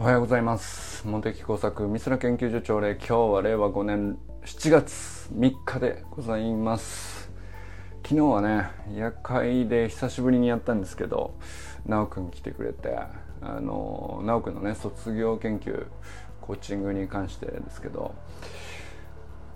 おはようございます。茂木工作美空研究所長令今日は令和5年7月3日でございます。昨日はね夜会で久しぶりにやったんですけど奈くん来てくれてあの奈くんのね卒業研究コーチングに関してですけど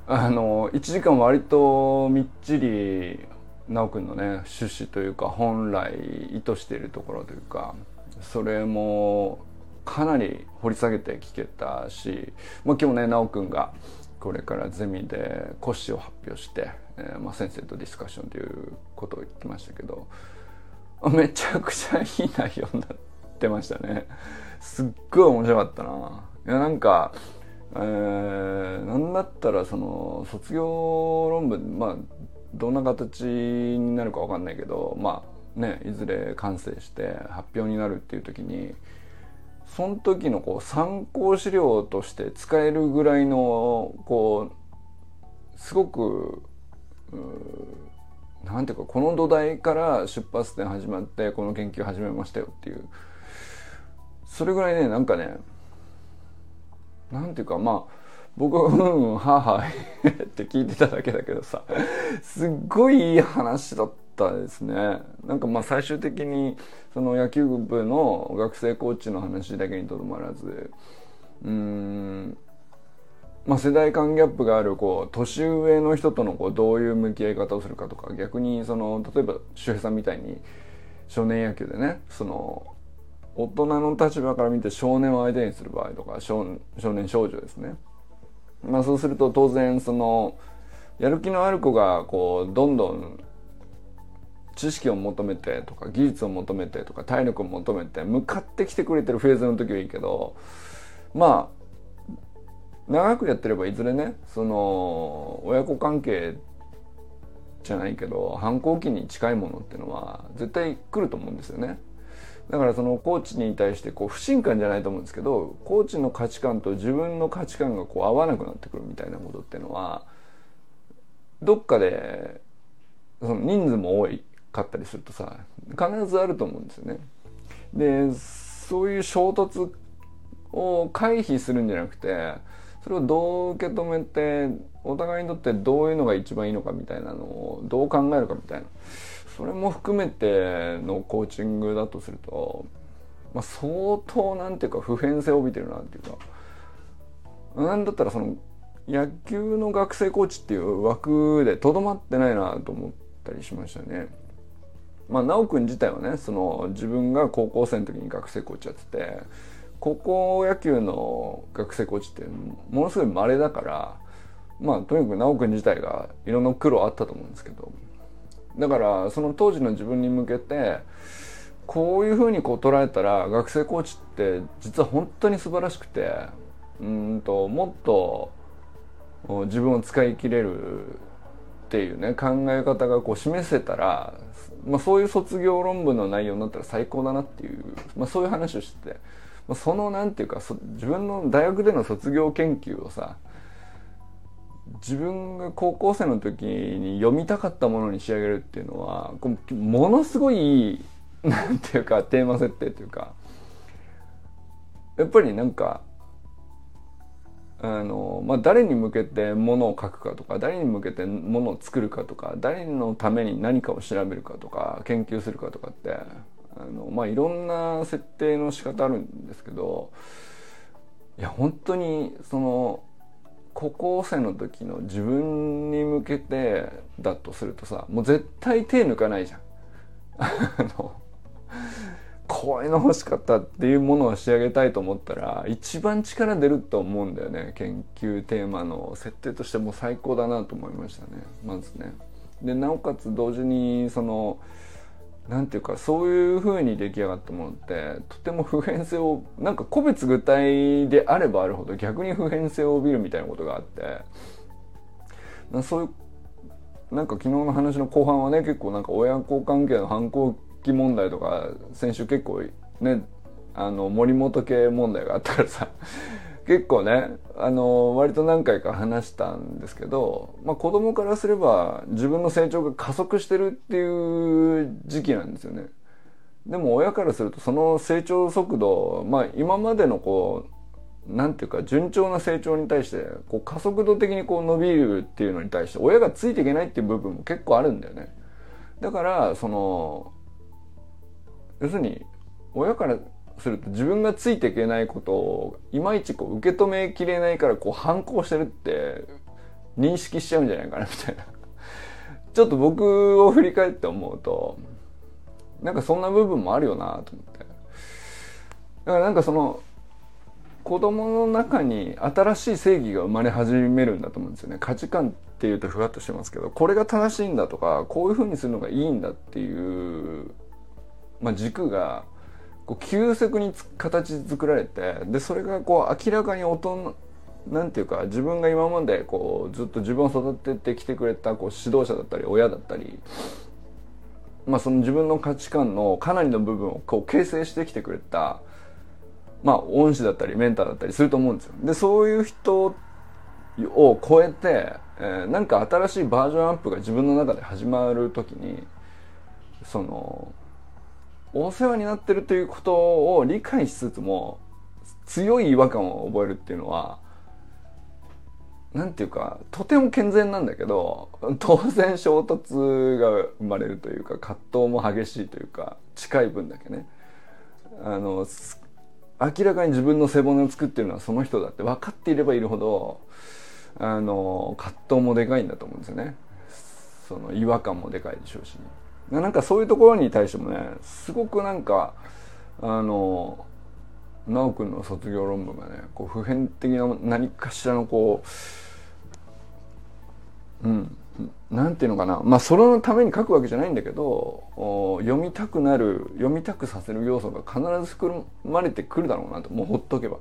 あの1時間割とみっちり奈くんのね趣旨というか本来意図しているところというかそれもかなり掘り下げて聞けたし、まあ、今日ね奈くんがこれからゼミで講師を発表して、えー、まあ、先生とディスカッションということを言ってましたけどめちゃくちゃいい内容になってましたね。すっごい面白かったな。いやなんかえー、なんだったらその卒業論文まあどんな形になるか分かんないけどまあねいずれ完成して発表になるっていう時にその時のこう参考資料として使えるぐらいのこうすごくなんていうかこの土台から出発点始まってこの研究始めましたよっていう。それぐらいねなんかねなんていうかまあ僕はうんうんはあはあ って聞いてただけだけどさすっごいいい話だったたですね。なんかまあ最終的にその野球部の学生コーチの話だけにとどまらずうんまあ、世代間ギャップがあるこう年上の人とのこうどういう向き合い方をするかとか逆にその例えば周平さんみたいに少年野球でねその大人の立場から見て少年を相手にする場合とか少年少女ですね、まあ、そうすると当然そのやる気のある子がこうどんどん知識を求めてとか技術を求めてとか体力を求めて向かってきてくれてるフェーズの時はいいけどまあ長くやってればいずれねその親子関係じゃないけど反抗期に近いものっていうのは絶対来ると思うんですよね。だからそのコーチに対してこう不信感じゃないと思うんですけどコーチの価値観と自分の価値観がこう合わなくなってくるみたいなことっていうのはどっかでその人数も多いかったりするとさ必ずあると思うんですよね。でそういう衝突を回避するんじゃなくてそれをどう受け止めてお互いにとってどういうのが一番いいのかみたいなのをどう考えるかみたいなそれも含めてのコーチングだとすると、まあ、相当なんていうか普遍性を帯びてるなっていうかなんだったらその野球の学生コーチっていう枠でとどまってないなと思ったりしましたね。まあ、直くん自体はねその自分が高校生の時に学生コーチやってて高校野球の学生コーチってものすごい稀だからまあとにかく直くん自体がいろんな苦労あったと思うんですけどだからその当時の自分に向けてこういうふうにこう捉えたら学生コーチって実は本当に素晴らしくてうんともっと自分を使い切れるっていうね考え方がこう示せたらまあ、そういう卒業論文の内容になったら最高だなっていう、まあ、そういう話をしてて、まあ、そのなんていうか自分の大学での卒業研究をさ自分が高校生の時に読みたかったものに仕上げるっていうのはものすごいなんていうかテーマ設定というかやっぱりなんかあの、まあ、誰に向けてものを書くかとか誰に向けてものを作るかとか誰のために何かを調べるかとか研究するかとかってあの、まあ、いろんな設定の仕方あるんですけどいや本当にその高校生の時の自分に向けてだとするとさもう絶対手抜かないじゃん。あのこういうの欲しかったっていうものを仕上げたいと思ったら一番力出ると思うんだよね研究テーマの設定としても最高だなと思いましたねまずね。でなおかつ同時にその何て言うかそういう風に出来上がったものってとても普遍性をなんか個別具体であればあるほど逆に普遍性を帯びるみたいなことがあってそういうなんか昨日の話の後半はね結構なんか親子関係の反抗期問題とか先週結構ねあの森本系問題があったからさ 結構ねあの割と何回か話したんですけど、まあ、子供からすれば自分の成長が加速してるっていう時期なんですよね。でも親からするとその成長速度まあ今までのこうなんていうか順調な成長に対してこう加速度的にこう伸びるっていうのに対して親がついていけないっていう部分も結構あるんだよねだからその要するに親からすると自分がついていけないことをいまいちこう受け止めきれないからこう反抗してるって認識しちゃうんじゃないかなみたいな。ちょっと僕を振り返って思うとなんかそんな部分もあるよなと思って。だからなんかその子供の中に新しい正義が生まれ始めるんだと思うんですよね。価値観っていうとふわっとしてますけどこれが正しいんだとかこういうふうにするのがいいんだっていう、まあ、軸がこう急速に形作られてでそれがこう明らかに大人なんていうか自分が今までこうずっと自分を育ててきてくれたこう指導者だったり親だったり、まあ、その自分の価値観のかなりの部分をこう形成してきてくれた、まあ、恩師だったりメンターだったりすると思うんですよ。でそういう人を超えて、えー、なんか新しいバージョンアップが自分の中で始まる時にそのお世話になってるということを理解しつつも強い違和感を覚えるっていうのはなんていうかとても健全なんだけど当然衝突が生まれるというか葛藤も激しいというか近い分だけね。あの明らかに自分の背骨を作ってるのはその人だって分かっていればいるほどあの葛藤もでかいんだと思うんですよね。その違和感もでかいでしょうし。なんかそういうところに対してもねすごくなんかあの奈くんの卒業論文がねこう普遍的な何かしらのこううんなんていうのかな。まあそれのために書くわけじゃないんだけど読みたくなる読みたくさせる要素が必ず含まれてくるだろうなと。もうほっとけば。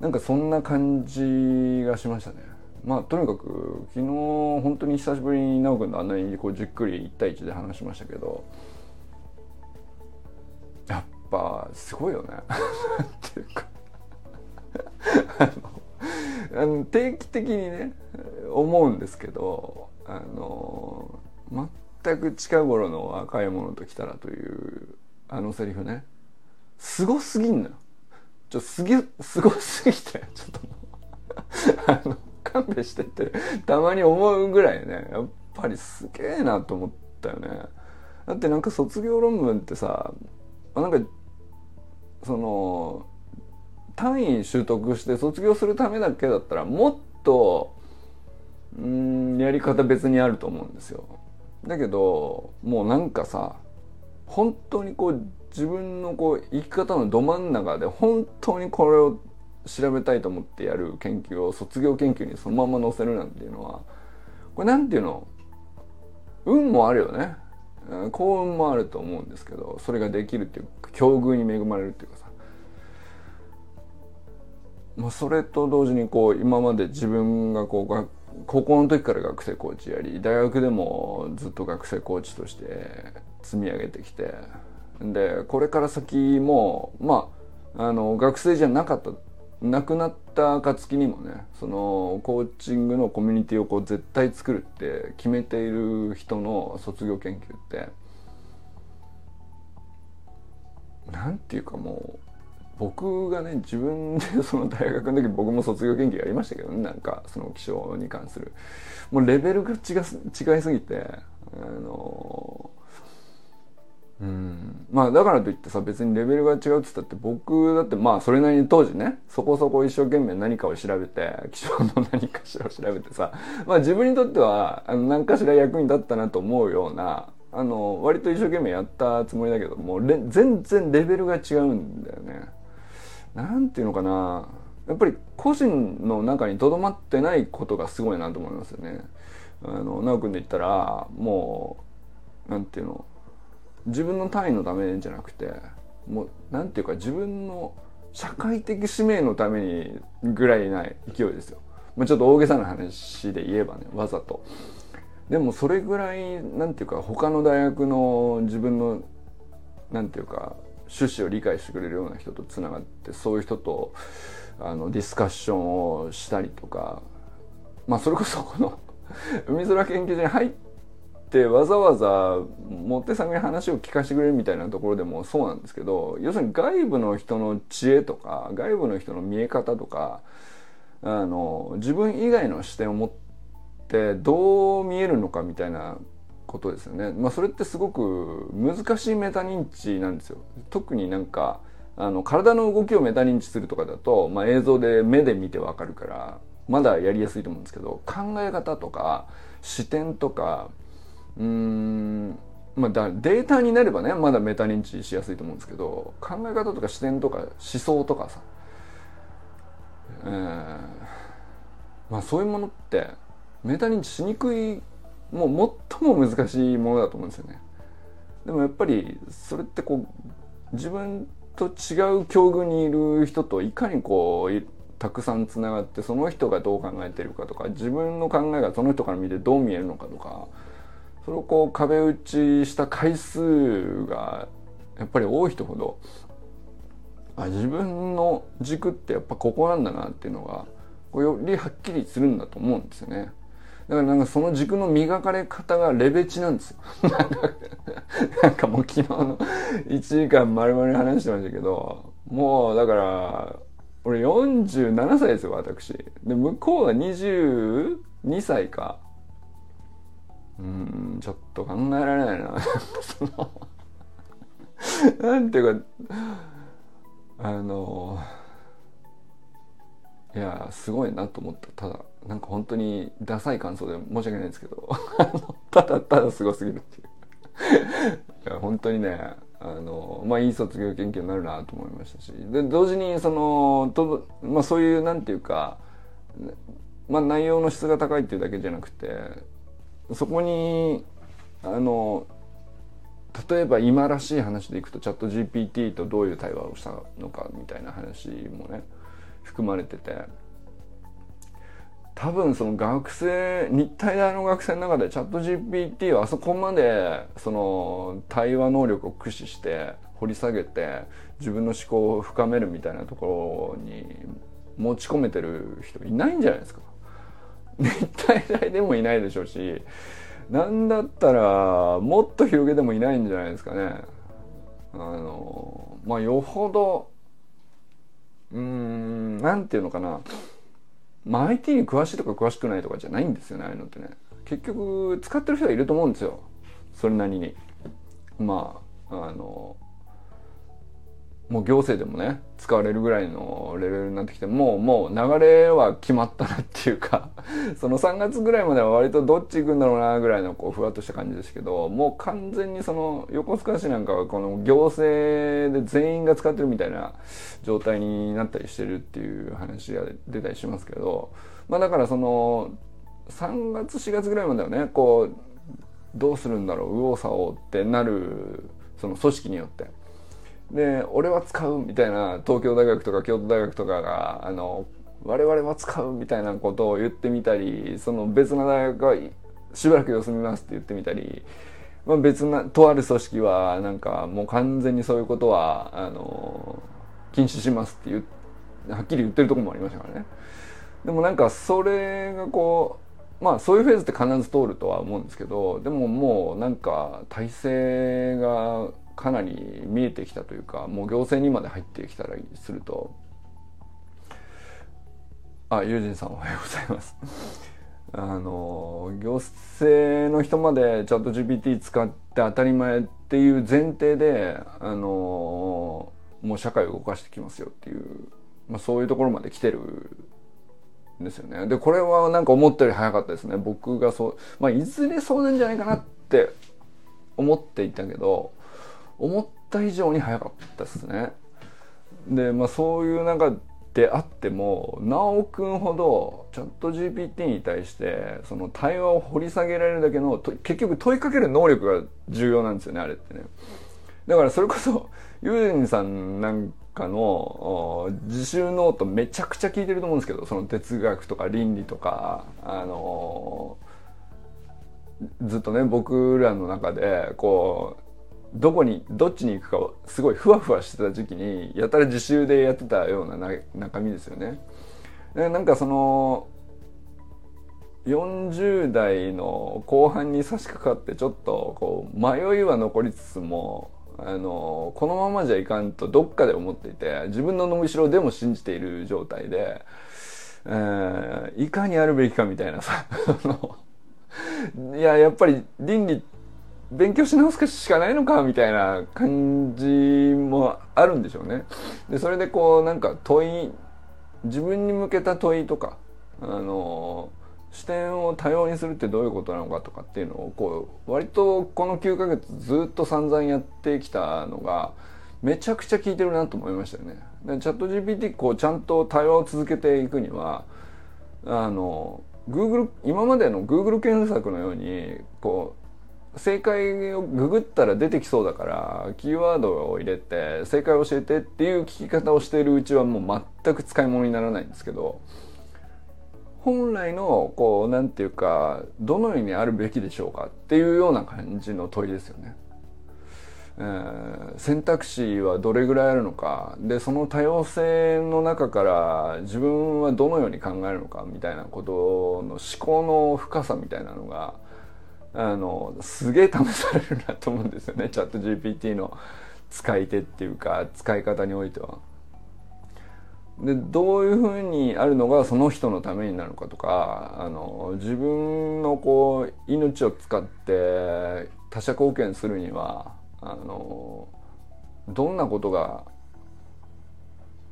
なんかそんな感じがしましたね。まあとにかく昨日本当に久しぶりに奈くんとあんなにこうじっくり1対1で話しましたけどやっぱすごいよね。っていうかあの定期的にね思うんですけどあの全く近頃の若い者と来たらというあのセリフね。すごすぎんのよ。ちょすげすごすぎてちょっと あの勘弁してってたまに思うぐらいねやっぱりすげえなと思ったよね。だってなんか卒業論文ってさなんかその単位習得して卒業するためだけだったらもっとうんやり方別にあると思うんですよ。だけどもうなんかさ本当にこう自分のこう生き方のど真ん中で本当にこれを調べたいと思ってやる研究を卒業研究にそのまま載せるなんていうのはこれなんていうの？運もあるよね。幸運もあると思うんですけどそれができるっていう境遇に恵まれるっていうかさ。まあ、それと同時にこう今まで自分がこう高校の時から学生コーチやり大学でもずっと学生コーチとして積み上げてきてでこれから先もまああの学生じゃなかった亡くなった暁にもねそのコーチングのコミュニティをこう絶対作るって決めている人の卒業研究ってなんていうかもう僕がね自分でその大学の時僕も卒業研究やりましたけどねなんかその気象に関する。もうレベルが違違いすぎてあのうんまあだからといってさ別にレベルが違うっつったって僕だってまあそれなりに当時ねそこそこ一生懸命何かを調べて気象の何かしらを調べてさまあ自分にとってはあの何かしら役に立ったなと思うようなあの割と一生懸命やったつもりだけどもう全然レベルが違うんだよね。なんていうのかなやっぱり個人の中にとどまってないことがすごいなと思いますよね。あの直君で言ったらもうなんていうの自分の単位のためじゃなくてもうなんていうか自分の社会的使命のためにぐらいない勢いですよ。まあ、ちょっと大げさな話で言えばねわざと。でもそれぐらいなんていうか他の大学の自分のなんていうか趣旨を理解してくれるような人とつながってそういう人とあのディスカッションをしたりとかまあそれこそこの海空研究所に入ってってわざわざモテさんに話を聞かせてくれるみたいなところでもそうなんですけど要するに外部の人の知恵とか外部の人の見え方とかあの自分以外の視点を持ってどう見えるのかみたいなことですよね。まあ、それってすごく難しいメタ認知なんですよ。特になんかあの体の動きをメタ認知するとかだと、まあ、映像で目で見てわかるからまだやりやすいと思うんですけど考え方とか視点とかうんまあ、だデータになればねまだメタ認知しやすいと思うんですけど考え方とか視点とか思想とかさ、えー、まあそういうものってメタ認知しにくいもう最も難しいものだと思うんですよね。でもやっぱりそれってこう自分と違う境遇にいる人といかにこうたくさんつながってその人がどう考えてるかとか自分の考えがその人から見てどう見えるのかとかそれをこう壁打ちした回数がやっぱり多い人ほどあ自分の軸ってやっぱここなんだなっていうのがよりはっきりするんだと思うんですよね。だからなんかその軸の磨かれ方がレベチなんですよ。なんかもう昨日の1時間丸々話してましたけど、もうだから、俺47歳ですよ、私。で、向こうが22歳か。うん、ちょっと考えられないな。その なんていうか、あの、いや、すごいなと思った。ただ、なんか本当にダサい感想で申し訳ないんですけど ただただすごすぎるっていういや本当にねあのまあいい卒業研究になるなと思いましたしで同時にそのと、まあ、そういうなんていうか、まあ、内容の質が高いっていうだけじゃなくてそこにあの例えば今らしい話でいくとチャット GPT とどういう対話をしたのかみたいな話もね含まれてて。多分その学生日体大の学生の中でチャット GPT はあそこまでその対話能力を駆使して掘り下げて自分の思考を深めるみたいなところに持ち込めてる人いないんじゃないですか。日体大でもいないでしょうしなんだったらもっと広げてもいないんじゃないですかね。あのまあよほどうーんなんていうのかな。まあ、IT に詳しいとか詳しくないとかじゃないんですよねああいうのってね。結局使ってる人はいると思うんですよ。それなりに。まああのもう行政でもね使われるぐらいのレベルになってきてもうもう流れは決まったなっていうか その3月ぐらいまでは割とどっち行くんだろうなぐらいのこうふわっとした感じですけどもう完全にその横須賀市なんかはこの行政で全員が使ってるみたいな状態になったりしてるっていう話が出たりしますけどまあだからその3月4月ぐらいまではねこうどうするんだろう右往左往ってなるその組織によって。で俺は使うみたいな東京大学とか京都大学とかがあの我々は使うみたいなことを言ってみたりその別な大学がしばらく様子見ますって言ってみたり、まあ、別なとある組織はなんかもう完全にそういうことはあの禁止しますって言はっきり言ってるとこもありましたからね。でもなんかそれがこうまあそういうフェーズって必ず通るとは思うんですけどでももうなんか体制がかなり見えてきたというかもう行政にまで入ってきたりすると。あ友人さんおはようございます。あの行政の人までチャット GPT 使って当たり前っていう前提であのもう社会を動かしてきますよっていう、まあ、そういうところまで来てるんですよね。でこれはなんか思ったより早かったですね。僕がそうまあいずれそうなんじゃないかなって思っていたけど思った以上に早かったですね。でまあそういう中であっても修くんほどチャット GPT に対してその対話を掘り下げられるだけの結局問いかける能力が重要なんですよねあれってね。だからそれこそユージンさんなんかの自習ノートめちゃくちゃ聞いてると思うんですけどその哲学とか倫理とかあのー、ずっとね僕らの中でこうどこにどっちに行くかをすごいふわふわしてた時期にやたら自習でやってたような中身ですよね。でなんかその40代の後半に差し掛かってちょっとこう迷いは残りつつもあのこのままじゃいかんとどっかで思っていて自分の伸びしろでも信じている状態で、えー、いかにあるべきかみたいなさ いややっぱり倫理勉強し直すしかないのかみたいな感じもあるんでしょうね。でそれでこうなんか問い自分に向けた問いとかあの視点を多様にするってどういうことなのかとかっていうのをこう割とこの9ヶ月ずっと散々やってきたのがめちゃくちゃ効いてるなと思いましたよね。でチャット GPT こうちゃんと対話を続けていくにはあの Google 今までの Google 検索のようにこう正解をググったら出てきそうだからキーワードを入れて正解を教えてっていう聞き方をしているうちはもう全く使い物にならないんですけど本来のこうなんていうかどのようにあるべきでしょうかっていうような感じの問いですよね。えー、選択肢はどれぐらいあるのかでその多様性の中から自分はどのように考えるのかみたいなことの思考の深さみたいなのがあのすげえ試されるなと思うんですよね チャット GPT の使い手っていうか使い方においては。でどういうふうにあるのがその人のためになるかとかあの自分のこう命を使って他者貢献するにはあのどんなことが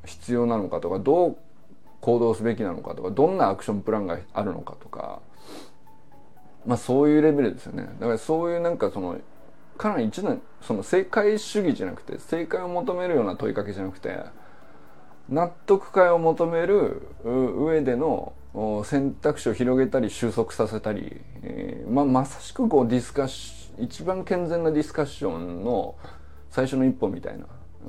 必要なのかとかどう行動すべきなのかとかどんなアクションプランがあるのかとかまあそういうレベルですよね。だからそういうなんかそのかなり一段その正解主義じゃなくて正解を求めるような問いかけじゃなくて納得感を求める上での選択肢を広げたり収束させたり、えーまあ、まさしくこうディスカッシ一番健全なディスカッションの最初の一歩みたいな、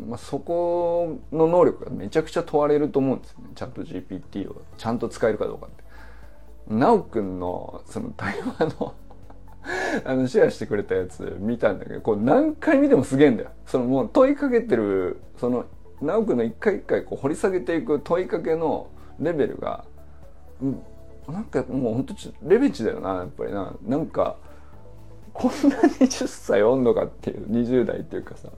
まあ、そこの能力がめちゃくちゃ問われると思うんですよね。チャット GPT をちゃんと使えるかどうかって。なおくんのその対話の あのシェアしてくれたやつ見たんだけどこう何回見てもすげえんだよ。そのもう問いかけてるその直くんの一回一回こう掘り下げていく問いかけのレベルが、うん、なんかもう本当レベチだよなやっぱりななんかこんなに10歳おんのかっていう20代っていうかさ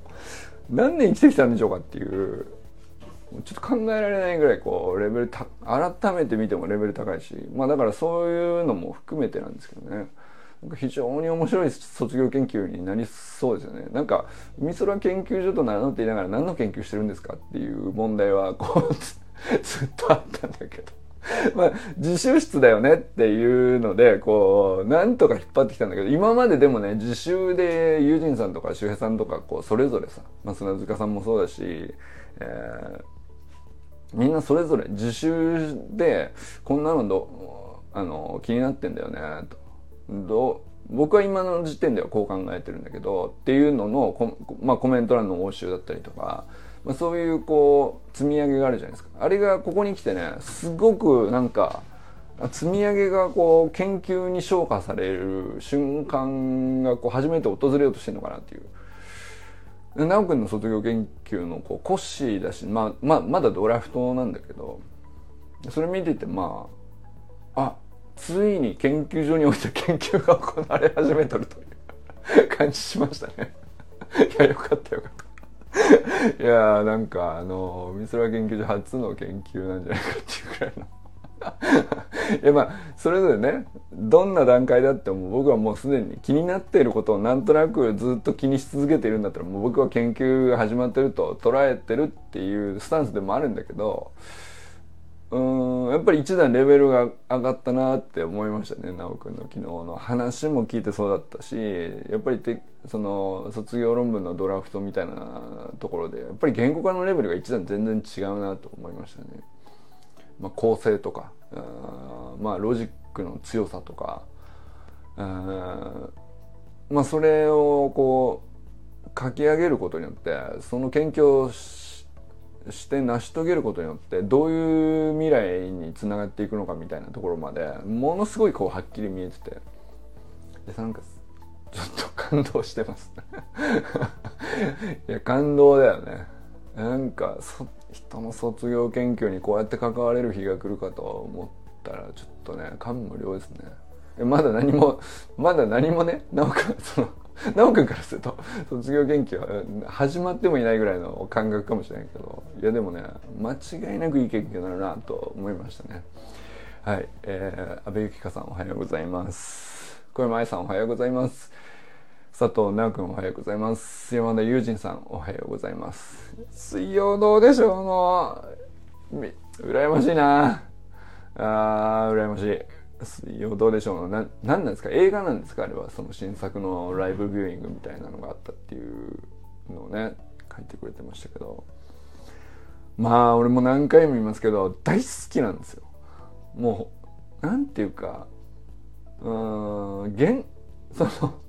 何年生きてきたんでしょうかっていうちょっと考えられないぐらいこうレベルた改めて見てもレベル高いしまあだからそういうのも含めてなんですけどねなんか。非常に面白い卒業研究になりそうですよね。なんか美空研究所と名乗っていながら何の研究してるんですかっていう問題はこうずっとあったんだけど。まあ、自習室だよねっていうので、こう、なんとか引っ張ってきたんだけど、今まででもね、自習で、友人さんとか周平さんとか、こう、それぞれさ、まあ、砂塚さんもそうだし、えー、みんなそれぞれ自習で、こんなのど、あの、気になってんだよね、と。ど僕は今の時点ではこう考えてるんだけどっていうののコ,、まあ、コメント欄の応酬だったりとか、まあ、そういうこう積み上げがあるじゃないですかあれがここに来てねすごくなんか積み上げがこう研究に昇華される瞬間がこう初めて訪れようとしてるのかなっていう。直くんの卒業研究のこうコッシーだし、まあ、まあ、まだドラフトなんだけどそれ見ててまああついに研究所において研究が行われ始めとるという感じしましたね。いやよかったよかった。いやなんかあの美空研究所初の研究なんじゃないかっていうくらいのいやまあそれぞれねどんな段階だっても僕はもうすでに気になっていることをなんとなくずっと気にし続けているんだったらもう僕は研究が始まってると捉えてるっていうスタンスでもあるんだけどうんやっぱり一段レベルが上がったなって思いましたね直くんの昨日の話も聞いてそうだったしやっぱりてその卒業論文のドラフトみたいなところでやっぱり言語化のレベルが一段全然違うなと思いましたね。まあ、構成とかまあロジックの強さとかまあそれをこう書き上げることによってその研究をして成し遂げることによってどういう未来につながっていくのかみたいなところまでものすごいこうはっきり見えてて。でなんかちょっと感動してます。いや感動だよね。なんか人の卒業研究にこうやって関われる日が来るかと思ったらちょっとね感無量ですね。まだ何も まだ何もね？なおか その直くんからすると卒業研究は始まってもいないぐらいの感覚かもしれないけどいやでもね間違いなくいい研究になるなと思いましたね。はい。えー、安倍由紀香さんおはようございます。小山愛さんおはようございます。佐藤直君おはようございます。山田友人さんおはようございます。水曜どうでしょうの。羨ましいな。あー羨ましい。水曜どうでしょうの。な何なんですか？映画なんですか？あれはその新作のライブビューイングみたいなのがあったっていうのをね書いてくれてましたけど。まあ俺も何回も言いますけど大好きなんですよ。もうなんていうかうーん現その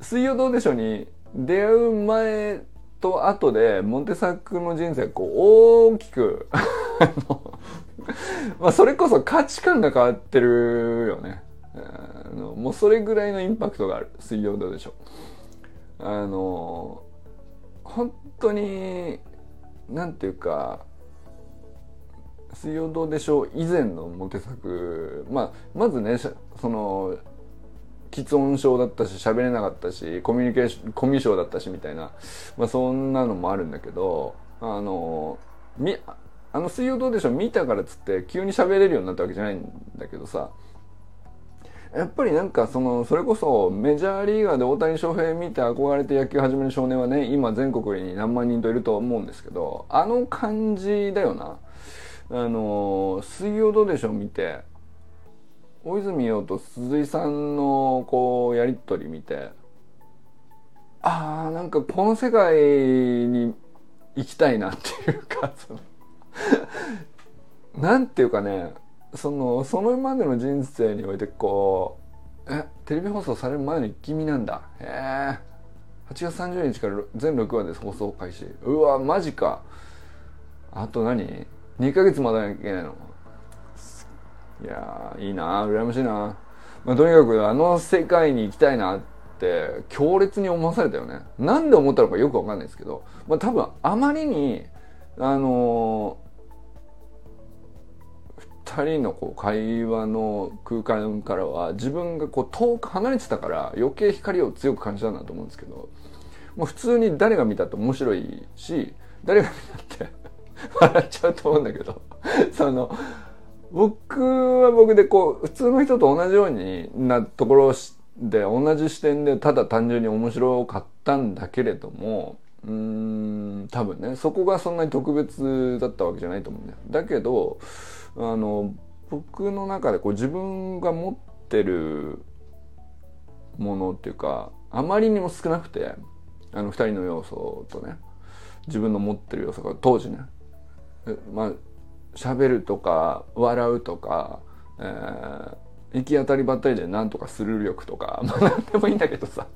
水曜どうでしょうに出会う前と後でモンテサックの人生こう大きく まあそれこそ価値観が変わってるよね。あのもうそれぐらいのインパクトがある水曜どうでしょう。あの本当になんていうか水曜どうでしょう以前のモテ作、まあ、まずねその喫音症だったし喋れなかったしコミュニケーションコミュ障だったしみたいな、まあ、そんなのもあるんだけどあのみあの水曜どうでしょう？見たからっつって急に喋れるようになったわけじゃないんだけどさやっぱりなんかそのそれこそメジャーリーガーで大谷翔平見て憧れて野球始める少年はね今全国に何万人といると思うんですけどあの感じだよな。あの水曜どうでしょう？見て大泉洋と鈴井さんのこうやり取り見てああなんかこの世界に行きたいなっていうか そのなんていうかねそのそのまでの人生においてこうえテレビ放送される前の一気見なんだ。へえ8月30日から全6話で放送開始。うわマジか。あと何？2ヶ月待たなきゃいけないの。いやいいな羨ましいな、まあ、とにかくあの世界に行きたいなって強烈に思わされたよね。なんで思ったのかよくわかんないですけど、まあ、多分あまりにあの2人のこう会話の空間からは自分がこう遠く離れてたから余計光を強く感じたんだと思うんですけど、まあ、普通に誰が見たって面白いし誰が見たって 笑っちゃうと思うんだけどその僕は僕でこう普通の人と同じようになところで同じ視点でただ単純に面白かったんだけれどもうん多分ねそこがそんなに特別だったわけじゃないと思うんだよ。だけどあの僕の中でこう自分が持ってるものっていうかあまりにも少なくてあの2人の要素とね自分の持ってる要素が当時ねまあ喋るとか笑うとか、えー、行き当たりばったりで何とかする力とか、まあ何でもいいんだけどさ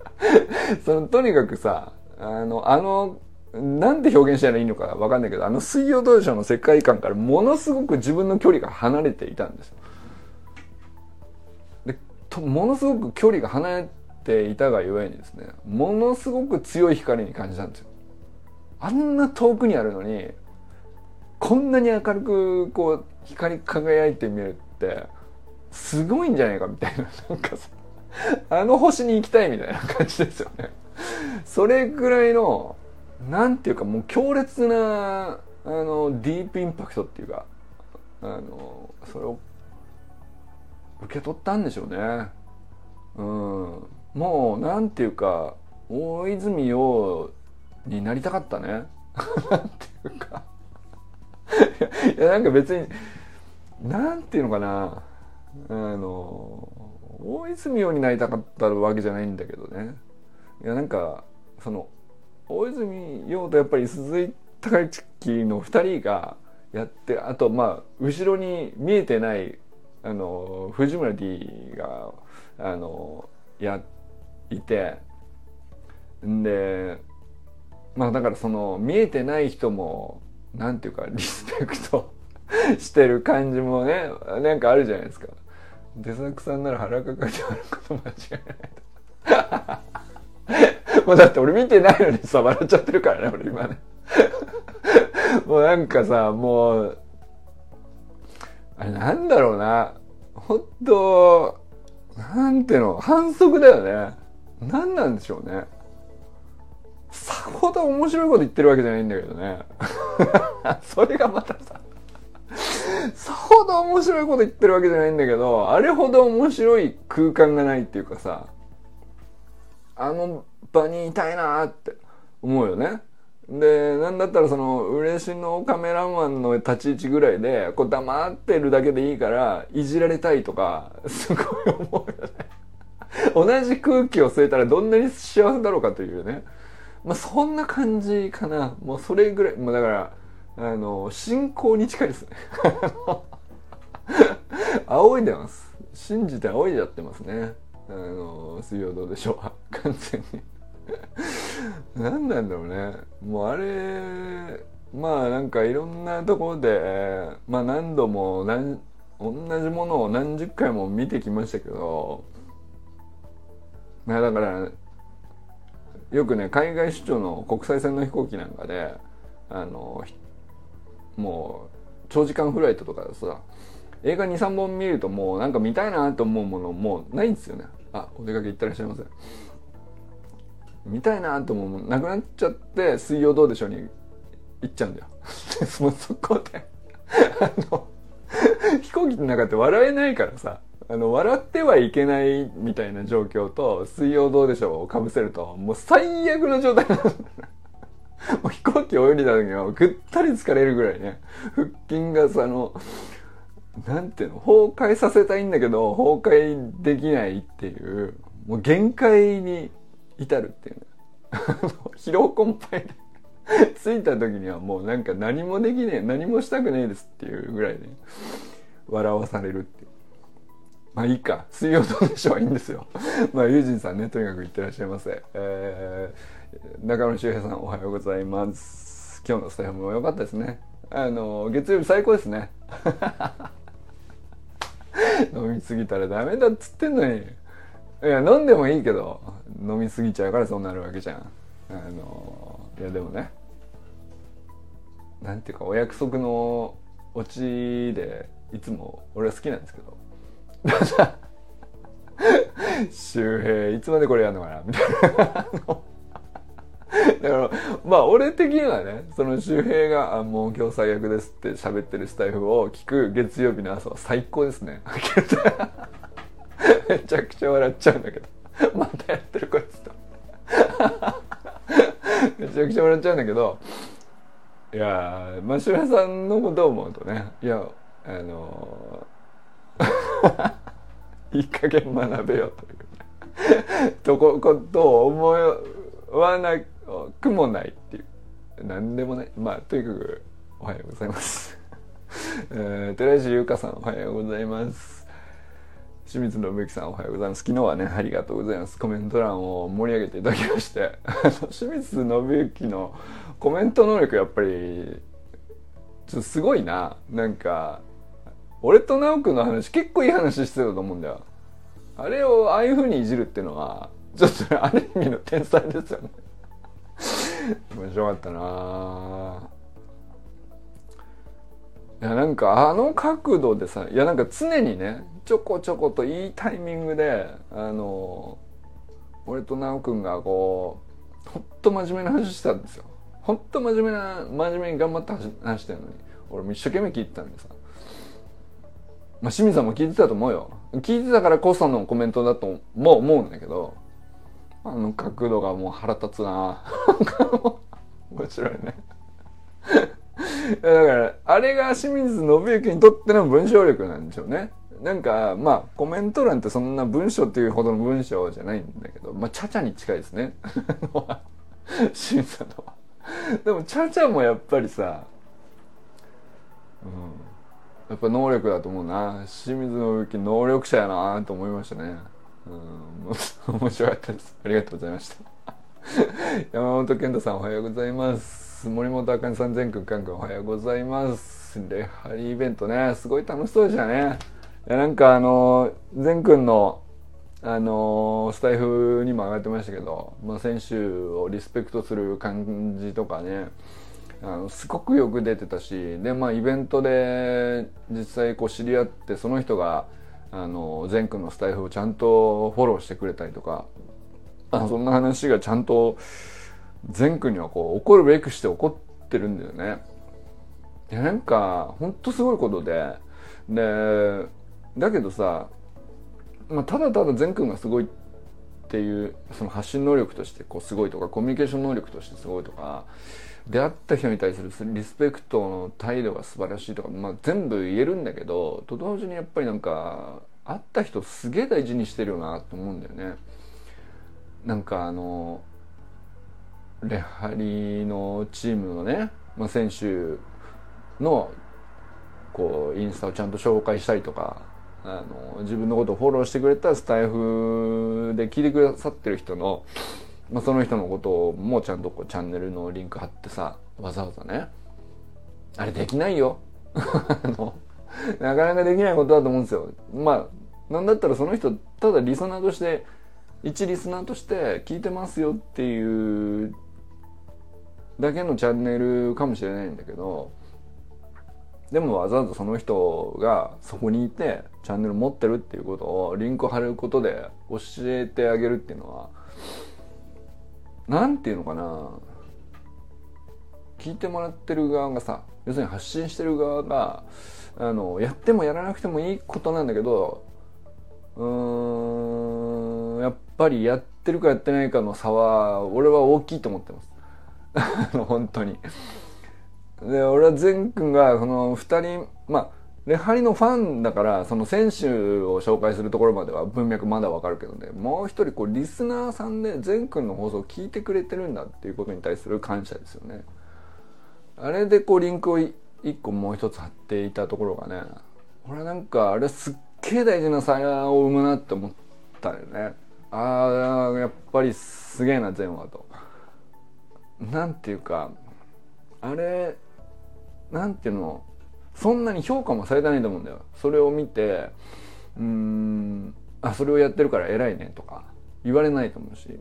そのとにかくさあの、あの、なんて表現したらいいのかわかんないけど、あの水曜どうでしょうの世界観からものすごく自分の距離が離れていたんですよ。で、とものすごく距離が離れていたがゆえにですね、ものすごく強い光に感じたんですよ。あんな遠くにあるのに、こんなに明るくこう光り輝いて見えるって、すごいんじゃないかみたいな、なんかさ、あの星に行きたいみたいな感じですよね。それぐらいのなんていうかもう強烈なあのディープインパクトっていうかあのそれを受け取ったんでしょうね。うん、もうなんていうか大泉洋になりたかったね。なんていうかいやなんか別になんていうのかな。あの大泉洋になりたかったわけじゃないんだけどね。いやなんかその大泉洋とやっぱり鈴井貴之の2人がやってあとまあ後ろに見えてないあの藤村 D があのやいて。んでまあだからその見えてない人もなんていうかリスペクト してる感じもねなんかあるじゃないですか。出作さんなら腹抱えてあること間違いないと。もうだって俺見てないのにさ、笑っちゃってるからね、俺今ね。もうなんかさ、もう、あれなんだろうな。ほんと、なんていうの、反則だよね。何なんでしょうね。さほど面白いこと言ってるわけじゃないんだけどね。それがまたさ、さほど面白いこと言ってるわけじゃないんだけど、あれほど面白い空間がないっていうかさ、あの場にいたいなって思うよね。で、なんだったらその、嬉野カメラマンの立ち位置ぐらいで、こう黙ってるだけでいいから、いじられたいとか、すごい思うよね。同じ空気を吸えたらどんなに幸せだろうかというね。まあそんな感じかな。もうそれぐらい、もうだから、あの、信仰に近いですね。仰いでます。信じて仰いでやってますね。あの、水曜どうでしょう。完全に。何なんだろうねもうあれまあなんかいろんなところでまあ何度も何同じものを何十回も見てきましたけどまあだからよくね海外出張の国際線の飛行機なんかであのもう長時間フライトとかでさ映画23本見るともうなんか見たいなと思うものもうないんですよね。あお出かけ行ってらっしゃいませ。見たいなと思うものなくなっちゃって「水曜どうでしょう」に行っちゃうんだよ。もうそこで あの飛行機の中って笑えないからさ。あの笑ってはいけないみたいな状況と「水曜どうでしょう」をかぶせるともう最悪の状態なんだ もう飛行機降りた時はぐったり疲れるぐらいね。腹筋がさあのなんていうの崩壊させたいんだけど崩壊できないっていうもう限界に至るっていうね。疲労困憊で。着いた時にはもうなんか何もできねえ何もしたくねえですっていうぐらい、ね、笑わされるっていう。まあいいか。水曜どうでしょうはいいんですよ。まあ友人さんねとにかくいってらっしゃいませ、えー、中野修平さんおはようございます。今日のスタイルも良かったですね。あの月曜日最高ですね。飲みすぎたらダメだっつってんのに。いや飲んでもいいけど飲みすぎちゃうからそうなるわけじゃん。あのいやでもね。なんていうかお約束のオチでいつも俺は好きなんですけど。周平いつまでこれやんのかな？みたいな。だからまあ俺的にはねその周平が「あもう今日最悪です」って喋ってるスタイフを聞く月曜日の朝は最高ですね。めちゃくちゃ笑っちゃうんだけど。またやってるこいつと。めちゃくちゃ笑っちゃうんだけど。いやーマシュラさんのことを思うとねいやあのー、いい加減学べよという。とこことを思わなくもないっていう。何でもない。まあとにかくおはようございます、えー、寺石優香さんおはようございます。清水信之さんおはようございます。昨日はねありがとうございます。コメント欄を盛り上げていただきまして。清水信之のコメント能力やっぱりちょっとすごいな。なんか俺と直くんの話結構いい話してたと思うんだよ。あれをああいう風にいじるっていうのはちょっとある意味の天才ですよね。面白かったな。いやなんかあの角度でさいやなんか常にねちょこちょこといいタイミングであの俺と直くんがこうほんと真面目な話したんですよ。ほんと真面目な真面目に頑張って話してるのに俺も一生懸命聞いてたんでさ。まあ清水さんも聞いてたと思うよ。聞いてたからこそのコメントだとも思うんだけどあの角度がもう腹立つな。面白いね。だからあれが清水信之にとっての文章力なんでしょうね。なんかまあコメント欄ってそんな文章っていうほどの文章じゃないんだけどまあチャチャに近いですね。審査のは。でもチャチャもやっぱりさうん。やっぱ能力だと思うな。清水信之能力者やなと思いましたね。うん。面白かったです。ありがとうございました。山本健太さんおはようございます。森本あかねさん全くんかんくんおはようございます。レハリーイベントね。すごい楽しそうでしたね。いやなんかあの善くんのあのスタイフにも上がってましたけど、まあ、選手をリスペクトする感じとかね。あのすごくよく出てたしでまあイベントで実際こう知り合ってその人があの善くんのスタイフをちゃんとフォローしてくれたりとかあそんな話がちゃんと善くんにはこう怒るべくして怒ってるんだよね。いやなんかほんとすごいことででだけどさ、まあ、ただただ善くんがすごいっていうその発信能力としてこうすごいとかコミュニケーション能力としてすごいとか出会った人に対するリスペクトの態度が素晴らしいとか、まあ、全部言えるんだけどと同時にやっぱりなんか会った人すげえ大事にしてるよなと思うんだよね。なんかあのレハリのチームのね、まあ、選手のこうインスタをちゃんと紹介したりとかあの自分のことをフォローしてくれたスタイフで聞いてくださってる人の、まあ、その人のこともちゃんとこうチャンネルのリンク貼ってさわざわざねあれできないよ。なかなかできないことだと思うんですよ。まあなんだったらその人ただリスナーとして一リスナーとして聞いてますよっていうだけのチャンネルかもしれないんだけどでもわざわざその人がそこにいてチャンネル持ってるっていうことをリンク貼ることで教えてあげるっていうのは何て言うのかな聞いてもらってる側がさ要するに発信してる側があのやってもやらなくてもいいことなんだけどうーんやっぱりやってるかやってないかの差は俺は大きいと思ってます 本当に。で俺は善くんがその2人まあレハリのファンだからその選手を紹介するところまでは文脈まだわかるけどね。もう一人こうリスナーさんで善くんの放送を聞いてくれてるんだっていうことに対する感謝ですよね。あれでこうリンクを一個もう一つ貼っていたところがね俺はなんかあれすっげえ大事な差を生むなって思ったよね。ああやっぱりすげえな善はと。なんていうかあれなんていうの？そんなに評価もされてないと思うんだよ。それを見てうんあそれをやってるから偉いねとか言われないと思うし。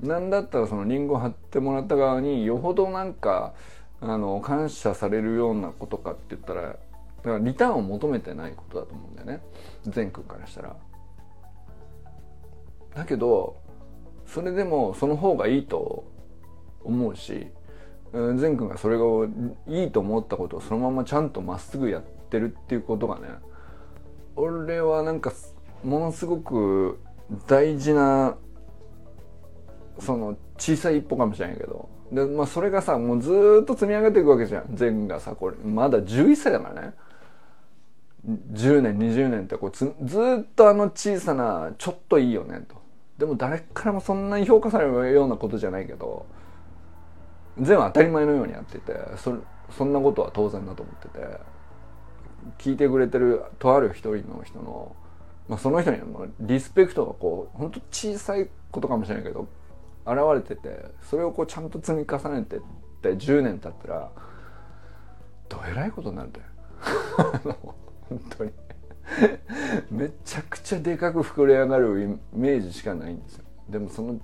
なんだったらそのリンゴ貼ってもらった側によほどなんかあの感謝されるようなことかって言ったらだからリターンを求めてないことだと思うんだよね。善くんからしたら。だけどそれでもその方がいいと思うし善くんがそれがいいと思ったことをそのままちゃんとまっすぐやってるっていうことがね俺はなんかものすごく大事なその小さい一歩かもしれないけどで、まあ、それがさもうずっと積み上げていくわけじゃん。善がさこれまだ11歳だからね。10年20年ってこうずっとあの小さなちょっといいよねと。でも誰からもそんなに評価されるようなことじゃないけど全部当たり前のようにやっててそそんなことは当然だと思ってて聞いてくれてるとある一人の人の、まあ、その人にもリスペクトがこう本当小さいことかもしれないけど現れててそれをこうちゃんと積み重ねてって10年経ったらどえらいことになるんだよ。本当に。めちゃくちゃでかく膨れ上がるイメージしかないんですよ。でもその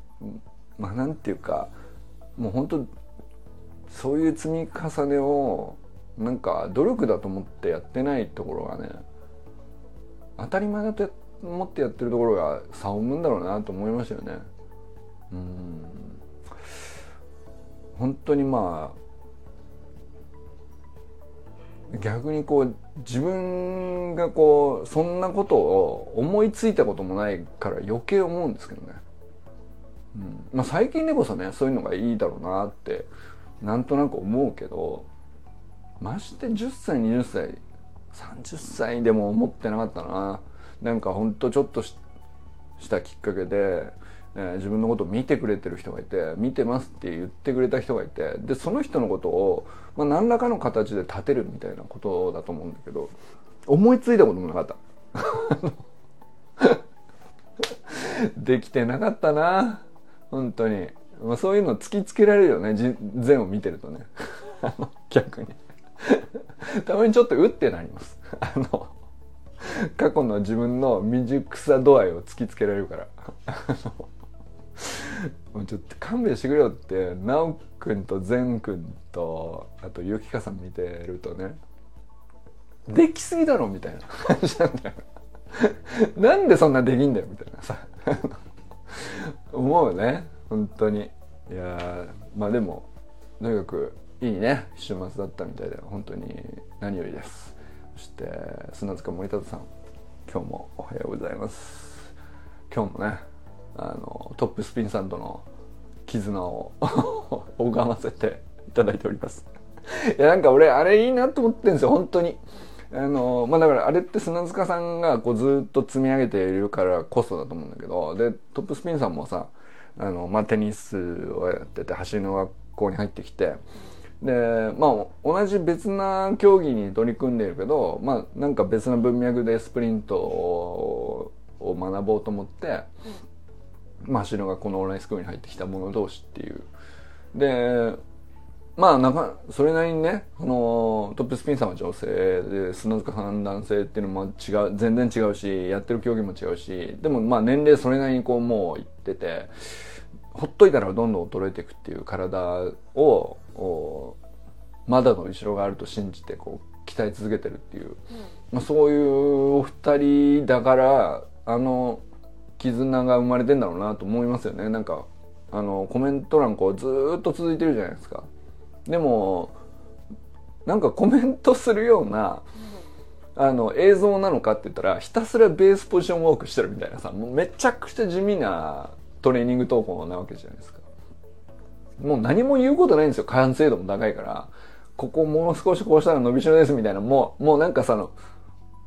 まあなんていうかもう本当そういう積み重ねをなんか努力だと思ってやってないところがね当たり前だと思ってやってるところが差を生むんだろうなと思いましたよね。うん。本当にまあ逆にこう自分がこうそんなことを思いついたこともないから余計思うんですけどね、うん。まあ、最近でこそねそういうのがいいだろうなってなんとなく思うけどまして10歳20歳30歳でも思ってなかったな。なんかほんとちょっとしたきっかけで、えー、自分のことを見てくれてる人がいて見てますって言ってくれた人がいてでその人のことを、まあ、何らかの形で立てるみたいなことだと思うんだけど思いついたこともなかった。できてなかったな。本当に。まあ、そういうの突きつけられるよね。善を見てるとね。逆に。たまにちょっとうってなります。あの過去の自分の未熟さ度合いを突きつけられるから。もうちょっと勘弁してくれよって奈くんと善くんとあとゆきかさん見てるとね。できすぎだろみたいな。感じなんだよなんでそんなできんだよみたいなさ。思うね。本当に。いやまあでもとにかくいいね週末だったみたいで本当に何よりです。そして砂塚森田さん今日もおはようございます。今日もねあのトップスピンさんとの絆を 拝ませていただいております。いやなんか俺あれいいなと思ってんですよ。本当に。あのまあだからあれって砂塚さんがこうずっと積み上げているからこそだと思うんだけど。でトップスピンさんもさあの、まあ、テニスをやってて走りの学校に入ってきてでまあ同じ別な競技に取り組んでいるけどまあなんか別な文脈でスプリントを学ぼうと思って、まあ、走りの学校のオンラインスクールに入ってきた者同士っていう。でまあなんかそれなりにねそのトップスピンさんは女性で砂塚さん男性っていうのも違う全然違うしやってる競技も違うし。でもまあ年齢それなりにこうもういっててほっといたらどんどん衰えていくっていう体をまだの後ろがあると信じてこう鍛え続けてるっていう、まあ、そういうお二人だからあの絆が生まれてんだろうなと思いますよね。なんかあのコメント欄こうずっと続いてるじゃないですか。でもなんかコメントするようなあの映像なのかって言ったらひたすらベースポジションウォークしてるみたいなさもうめちゃくちゃ地味なトレーニング投稿なわけじゃないですか。もう何も言うことないんですよ。完成度も高いから。ここもう少しこうしたら伸びしろですみたいな。もうもうなんかさの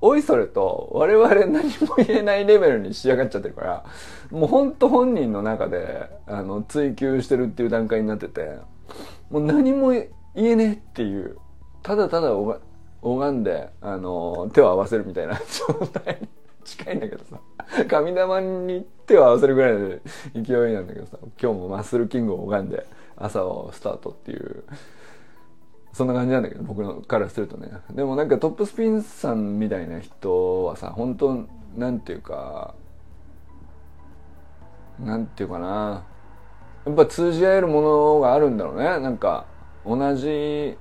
おいそれと我々何も言えないレベルに仕上がっちゃってるからもうほんと本人の中であの追求してるっていう段階になってて。もう何も言えねえっていう。ただただ拝んで、あの手を合わせるみたいな。状態に近いんだけどさ。神玉に手を合わせるぐらいの勢いなんだけどさ。今日もマッスルキングを拝んで朝をスタートっていうそんな感じなんだけど僕のからするとね。でもなんかトップスピンさんみたいな人はさ本当なんていうかなんていうかな。やっぱ通じ合えるものがあるんだろうね。なんか同じ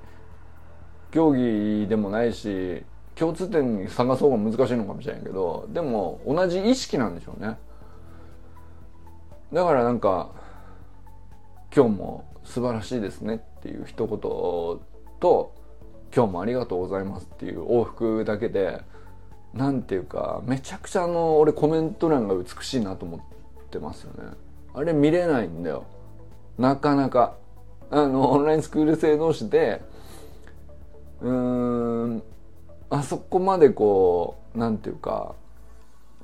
競技でもないし共通点探そうが難しいのかもしれないけどでも同じ意識なんでしょうね。だからなんか今日も素晴らしいですねっていう一言と今日もありがとうございますっていう往復だけでなんていうかめちゃくちゃあの俺コメント欄が美しいなと思ってますよね。あれ見れないんだよ。なかなか。あのオンラインスクール生同士でうーんあそこまでこうなんていうか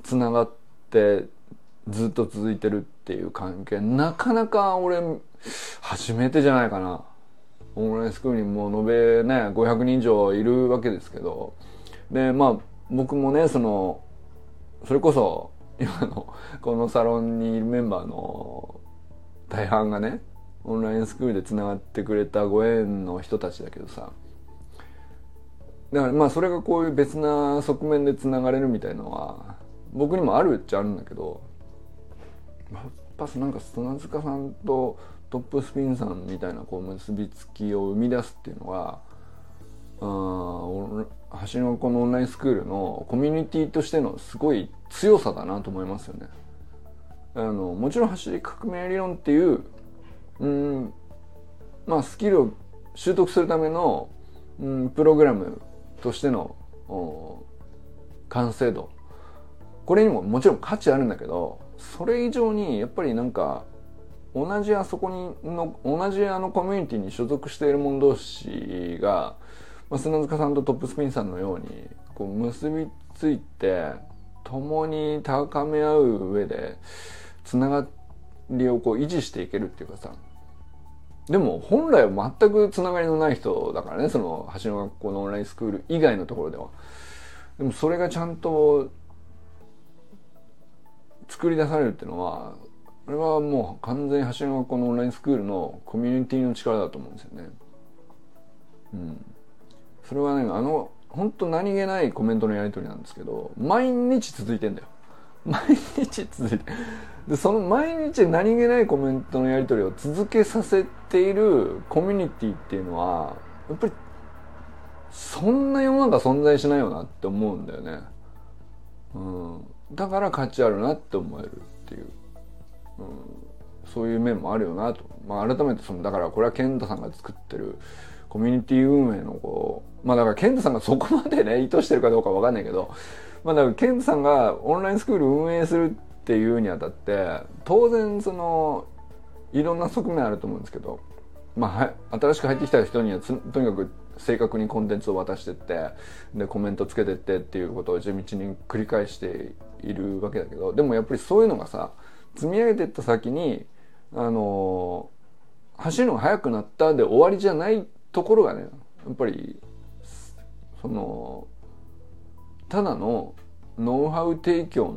つながってずっと続いてるっていう関係。なかなか俺初めてじゃないかな。オンラインスクールにもう延べね500人以上いるわけですけど。でまあ僕もねそのそれこそ今のこのサロンにいるメンバーの大半がねオンラインスクールでつながってくれたご縁の人たちだけどさ。だからまあそれがこういう別な側面でつながれるみたいのは僕にもあるっちゃあるんだけどやっぱなんか砂塚さんとトップスピンさんみたいなこう結びつきを生み出すっていうのはあ橋のこのオンラインスクールのコミュニティとしてのすごい強さだなと思いますよね。あのもちろん走り革命理論っていううんまあスキルを習得するための、うん、プログラムとしての完成度これにももちろん価値あるんだけどそれ以上にやっぱりなんか同じあそこにの同じあのコミュニティに所属している者同士が、まあ、砂塚さんとトップスピンさんのようにこう結びついて共に高め合う上でつながりをこう維持していけるっていうかさ。でも本来は全くつながりのない人だからねその橋の学校のオンラインスクール以外のところでは。でもそれがちゃんと作り出されるっていうのはこれはもう完全に橋の学校のオンラインスクールのコミュニティの力だと思うんですよね。うん。それはねあの本当何気ないコメントのやり取りなんですけど毎日続いてんだよ。毎日続いて。でその毎日何気ないコメントのやり取りを続けさせているコミュニティっていうのはやっぱりそんな世の中存在しないよなって思うんだよね、うん、だから価値あるなって思えるっていう、うん、そういう面もあるよなと、まあ、改めてそのだからこれは健太さんが作ってるコミュニティ運営のこうまあだから健太さんがそこまでね意図してるかどうかわかんないけどまあだから健太さんがオンラインスクール運営するっていうにあたって当然そのいろんな側面あると思うんですけどまあ、新しく入ってきた人にはとにかく正確にコンテンツを渡してってでコメントつけてってっていうことを地道に繰り返しているわけだけどでもやっぱりそういうのがさ積み上げてった先にあの走るのが速くなったで終わりじゃないところがねやっぱりそのただのノウハウ提供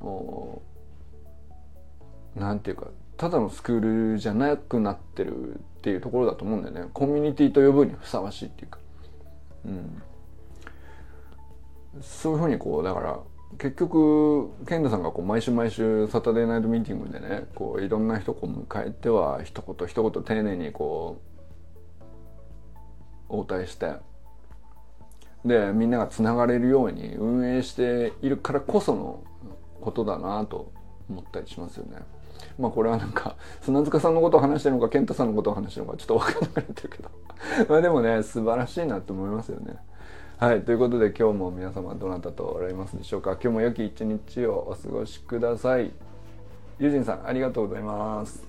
のなんていうかただのスクールじゃなくなってるっていうところだと思うんだよね。コミュニティと呼ぶにふさわしいっていうか。うん。そういうふうにこうだから結局健太さんがこう毎週毎週サタデーナイトミーティングでねこういろんな人を迎えては一言一言丁寧にこう応対してでみんながつながれるように運営しているからこそのことだなと思ったりしますよね。まあこれはなんか砂塚さんのことを話してるのか健太さんのことを話してるのかちょっと分からなくなってるけど まあでもね素晴らしいなって思いますよね。はいということで今日も皆様どなたとおられますでしょうか今日も良き一日をお過ごしください。友人さんありがとうございます。